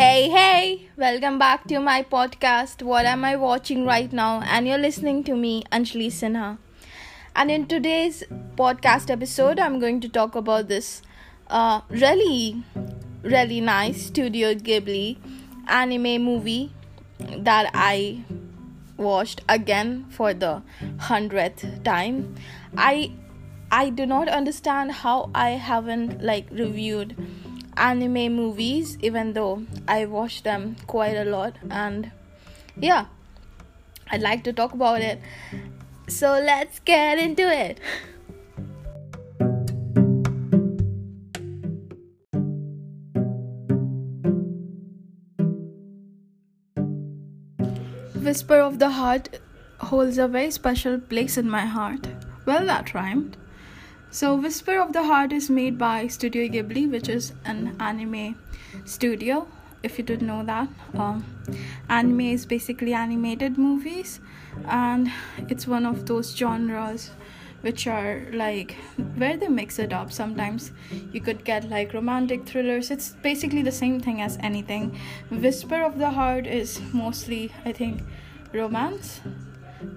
Hey, hey, welcome back to my podcast. What am I watching right now? And you're listening to me, Anjali Sinha. And in today's podcast episode, I'm going to talk about this uh, really, really nice Studio Ghibli anime movie that I watched again for the hundredth time. I I do not understand how I haven't like reviewed anime movies even though I watch them quite a lot and yeah I'd like to talk about it so let's get into it Whisper of the Heart holds a very special place in my heart. Well, that rhymed. So, Whisper of the Heart is made by Studio Ghibli, which is an anime studio. If you didn't know that, um, anime is basically animated movies, and it's one of those genres which are like where they mix it up. Sometimes you could get like romantic thrillers, it's basically the same thing as anything. Whisper of the Heart is mostly, I think, romance,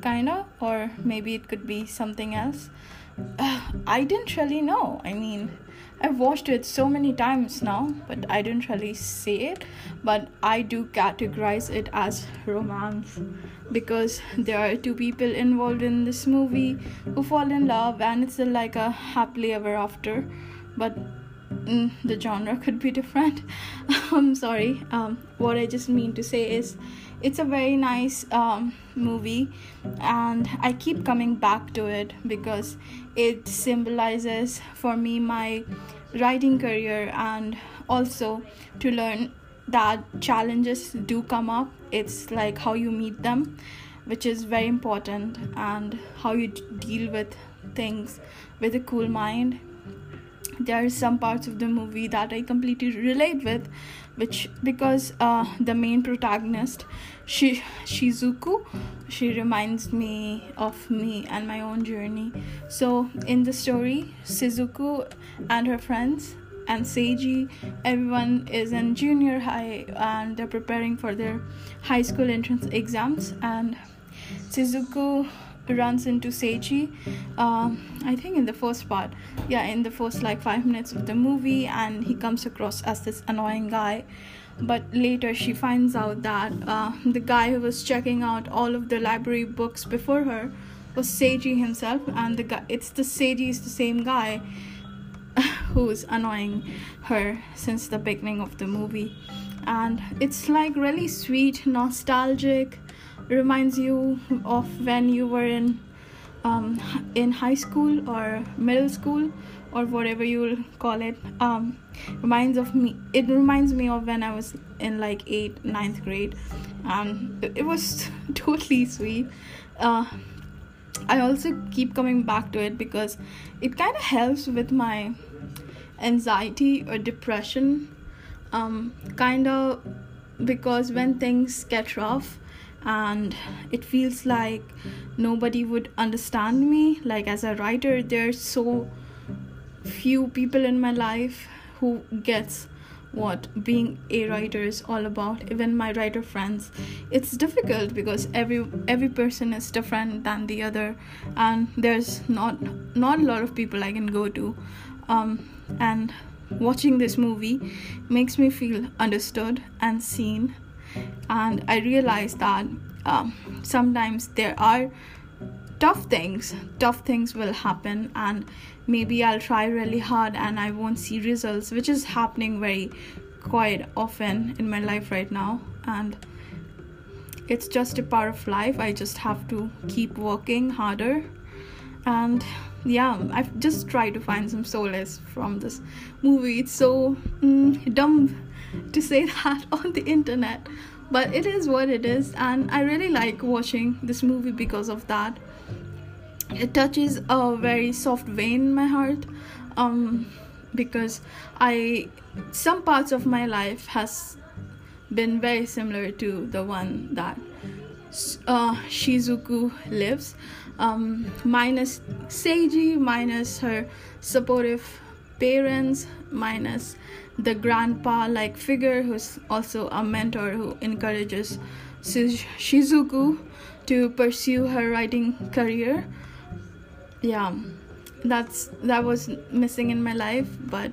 kinda, or maybe it could be something else I didn't really know. I mean, I've watched it so many times now, but I didn't really see it. But I do categorize it as romance because there are two people involved in this movie who fall in love, and it's like a happily ever after. But mm, the genre could be different. I'm sorry. Um, what I just mean to say is it's a very nice um, movie and i keep coming back to it because it symbolizes for me my writing career and also to learn that challenges do come up it's like how you meet them which is very important and how you deal with things with a cool mind there are some parts of the movie that I completely relate with, which because uh, the main protagonist, Shi- Shizuku, she reminds me of me and my own journey. So in the story, Shizuku and her friends and Seiji, everyone is in junior high and they're preparing for their high school entrance exams and Shizuku runs into Seiji, um, I think in the first part, yeah, in the first like five minutes of the movie, and he comes across as this annoying guy. But later she finds out that uh, the guy who was checking out all of the library books before her was Seiji himself, and the guy it's the Seiji is the same guy who's annoying her since the beginning of the movie. And it's like really sweet, nostalgic, reminds you of when you were in um, in high school or middle school or whatever you'll call it. Um, reminds of me it reminds me of when i was in like 8th ninth grade. And it, it was totally sweet. Uh, i also keep coming back to it because it kind of helps with my anxiety or depression. Um, kind of because when things get rough and it feels like nobody would understand me. Like as a writer there's so few people in my life who gets what being a writer is all about even my writer friends. It's difficult because every every person is different than the other and there's not not a lot of people i can go to. Um, and watching this movie makes me feel understood and seen and I realized that um, sometimes there are tough things. Tough things will happen and maybe i'll try really hard and i won't see results which is happening very quite often in my life right now. And it's just a part of life. I just have to keep working harder. And yeah i've just tried to find some solace from this movie. It's so mm, dumb to say that on the internet. But it is what it is and i really like watching this movie because of that. It touches a very soft vein in my heart um because i some parts of my life has been very similar to the one that uh, Shizuku lives, um, minus Seiji, minus her supportive parents minus the grandpa like figure who's also a mentor who encourages Shizuku to pursue her writing career. Yeah, that's that was missing in my life, but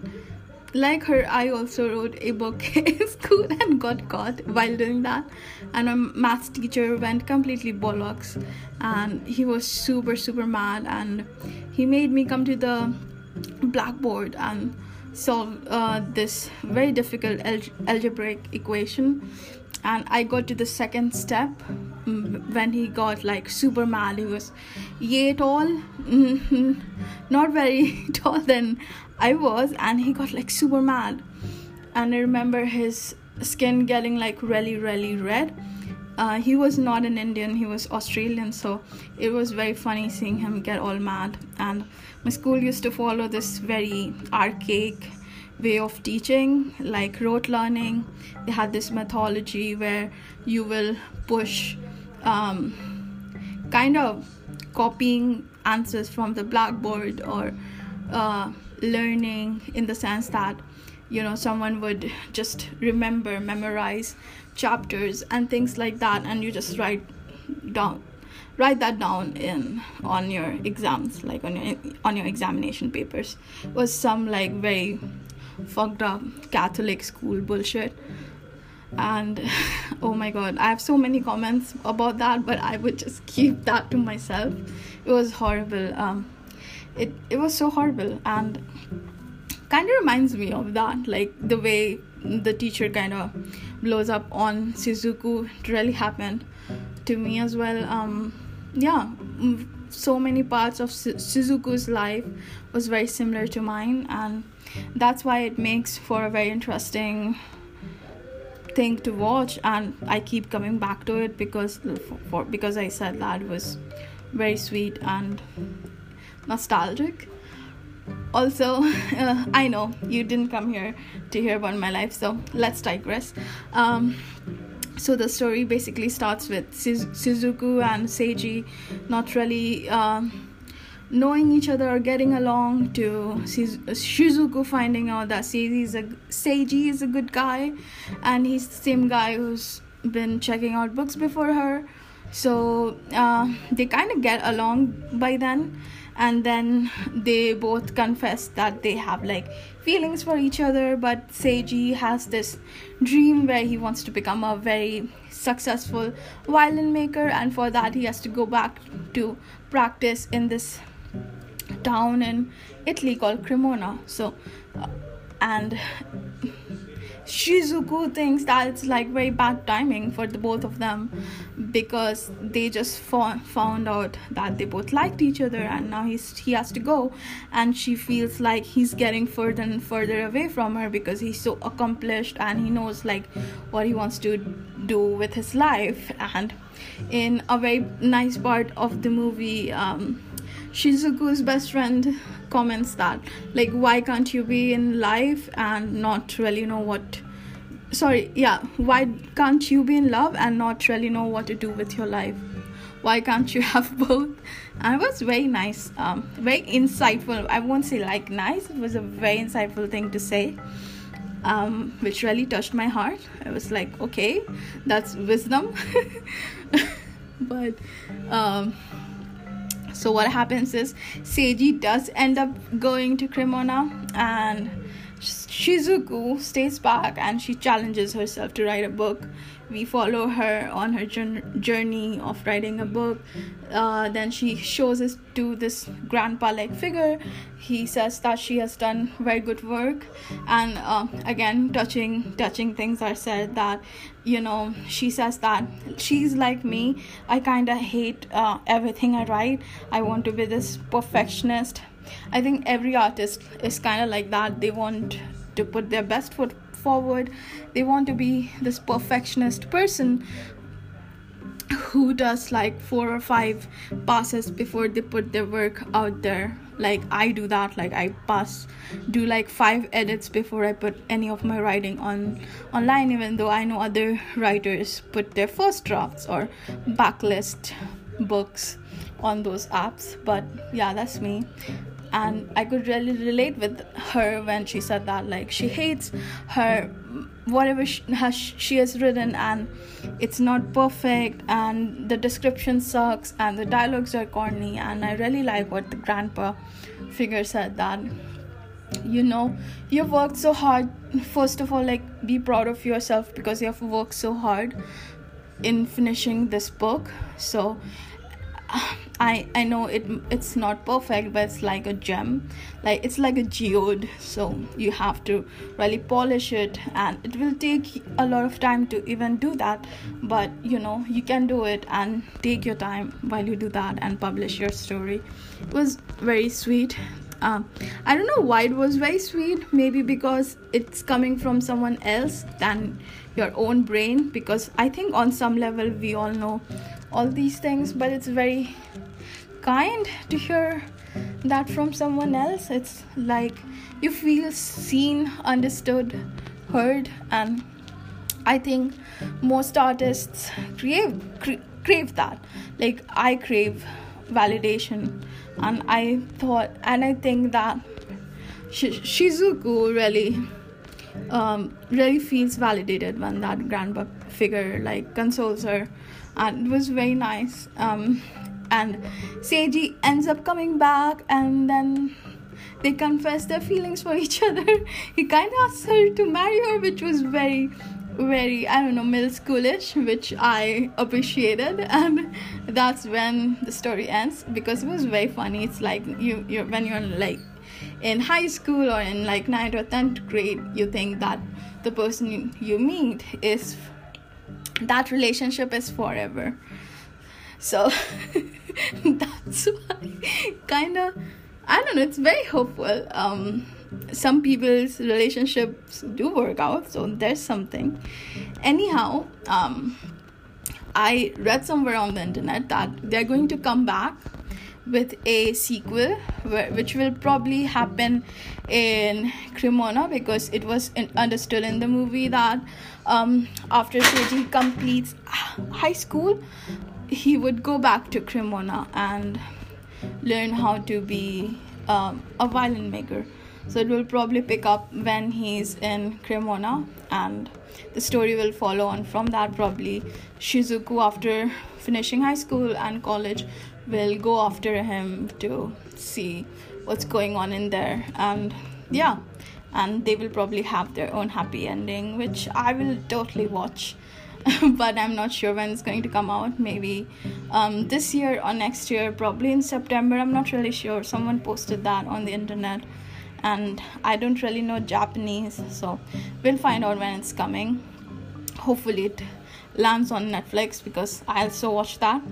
like her, I also wrote a book in school and got caught while doing that. And my maths teacher went completely bollocks, and he was super super mad, and he made me come to the blackboard and solve uh, this very difficult algebraic equation. And i got to the second step mm, when he got like super mad he was yay tall? Mm-hmm. not very tall than i was and he got like super mad and i remember his skin getting like really really red uh, he was not an indian he was australian so it was very funny seeing him get all mad. And my school used to follow this very archaic way of teaching like rote learning. They had this methodology where you will push um, kind of copying answers from the blackboard or uh, learning in the sense that you know someone would just remember memorize chapters and things like that and you just write down write that down in on your exams like on your on your examination papers was some like very fucked up Catholic school bullshit. And oh my god, I have so many comments about that, but I would just keep that to myself. It was horrible. Um, it it was so horrible and kind of reminds me of that, like the way the teacher kind of blows up on Shizuku. It really happened to me as well. Um, yeah, so many parts of Shizuku's life was very similar to mine, and that's why it makes for a very interesting thing to watch and i keep coming back to it because for, because i said that was very sweet and nostalgic also uh, i know you didn't come here to hear about my life so let's digress. Um, so the story basically starts with shizuku and seiji not really uh, knowing each other or getting along to Shizuku finding out that Seiji is a Seiji is a good guy and he's the same guy who's been checking out books before her. So uh, they kind of get along by then and then they both confess that they have like feelings for each other but Seiji has this dream where he wants to become a very successful violin maker and for that he has to go back to practice in this town in Italy called Cremona. So, uh, and Shizuku thinks that it's like very bad timing for the both of them because they just found out that they both liked each other and now he's he has to go. And she feels like he's getting further and further away from her because he's so accomplished and he knows like what he wants to do with his life. And in a very nice part of the movie um, Shizuku's best friend. Comments that like why can't you be in life and not really know what sorry yeah why can't you be in love and not really know what to do with your life? Why can't you have both? And it was very nice um very insightful. I won't say like nice it was a very insightful thing to say um which really touched my heart. I was like okay that's wisdom. But um so what happens is Seiji does end up going to Cremona and Shizuku stays back and she challenges herself to write a book. We follow her on her journey of writing a book. Uh, then she shows us to this grandpa like figure. He says that she has done very good work, and uh, again, touching touching things are said that you know she says that she's like me. I kind of hate uh, everything I write. I want to be this perfectionist. I think every artist is kind of like that. They want to put their best foot forward. They want to be this perfectionist person who does like four or five passes before they put their work out there. Like i do that. Like i pass do like five edits before i put any of my writing on online even though i know other writers put their first drafts or backlist books on those apps. But yeah that's me and i could really relate with her when she said that like she hates her whatever she has, she has written and it's not perfect and the description sucks and the dialogues are corny and i really like what the grandpa figure said that you know you've worked so hard first of all like be proud of yourself because you have worked so hard in finishing this book. So I I know it it's not perfect, but it's like a gem, like it's like a geode. So you have to really polish it, and it will take a lot of time to even do that. But you know you can do it and take your time while you do that and publish your story. It was very sweet. Um, I don't know why it was very sweet. Maybe because it's coming from someone else than your own brain. Because I think on some level we all know all these things but it's very kind to hear that from someone else. It's like you feel seen understood heard and i think most artists crave cra- crave that. Like i crave validation. And i thought and i think that Sh- shizuku really um, really feels validated when that grandpa figure like consoles her. And it was very nice. Um, and seiji ends up coming back and then they confess their feelings for each other. He kind of asks her to marry her which was very very i don't know middle schoolish which i appreciated. And that's when the story ends because it was very funny. It's like you you when you're like in high school or in like 9th or 10th grade you think that the person you meet is that relationship is forever so that's why kind of i don't know it's very hopeful. Um some people's relationships do work out so there's something. Anyhow um i read somewhere on the internet that they're going to come back with a sequel which will probably happen in Cremona because it was in, understood in the movie that um, after Seiji completes high school, he would go back to Cremona and learn how to be um, a violin maker. So it will probably pick up when he's in Cremona, and the story will follow on from that. Probably Shizuku, after finishing high school and college, will go after him to see what's going on in there and yeah and they will probably have their own happy ending which i will totally watch but i'm not sure when it's going to come out. Maybe um, this year or next year probably in september. I'm not really sure. Someone posted that on the internet. And i don't really know japanese so we'll find out when it's coming. Hopefully it lands on netflix because i also watch that.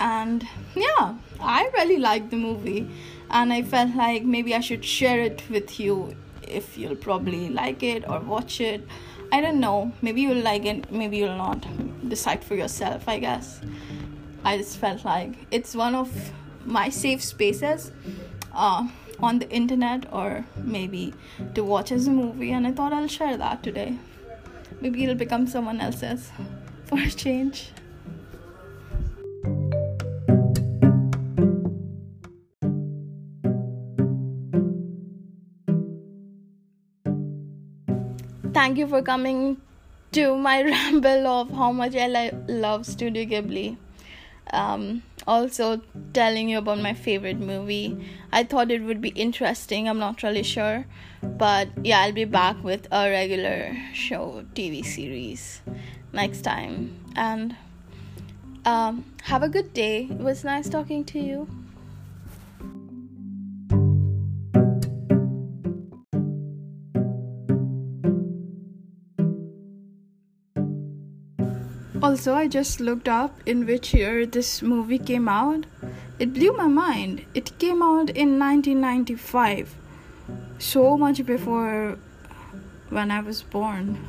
And yeah i really liked the movie. And i felt like maybe i should share it with you if you'll probably like it or watch it i don't know. Maybe you'll like it maybe you'll not decide for yourself i guess. I just felt like it's one of my safe spaces uh, on the internet or maybe to watch as a movie and i thought i'll share that today. Maybe it'll become someone else's for a change thank you for coming to my ramble of how much I li- love Studio Ghibli. Um, also, telling you about my favorite movie. I thought it would be interesting. I'm not really sure, but yeah, I'll be back with a regular show TV series next time. And um, have a good day. It was nice talking to you. Also, I just looked up in which year this movie came out. It blew my mind. It came out in 1995, so much before when I was born.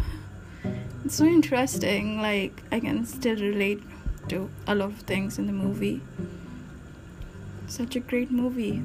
It's so interesting, like, I can still relate to a lot of things in the movie. Such a great movie.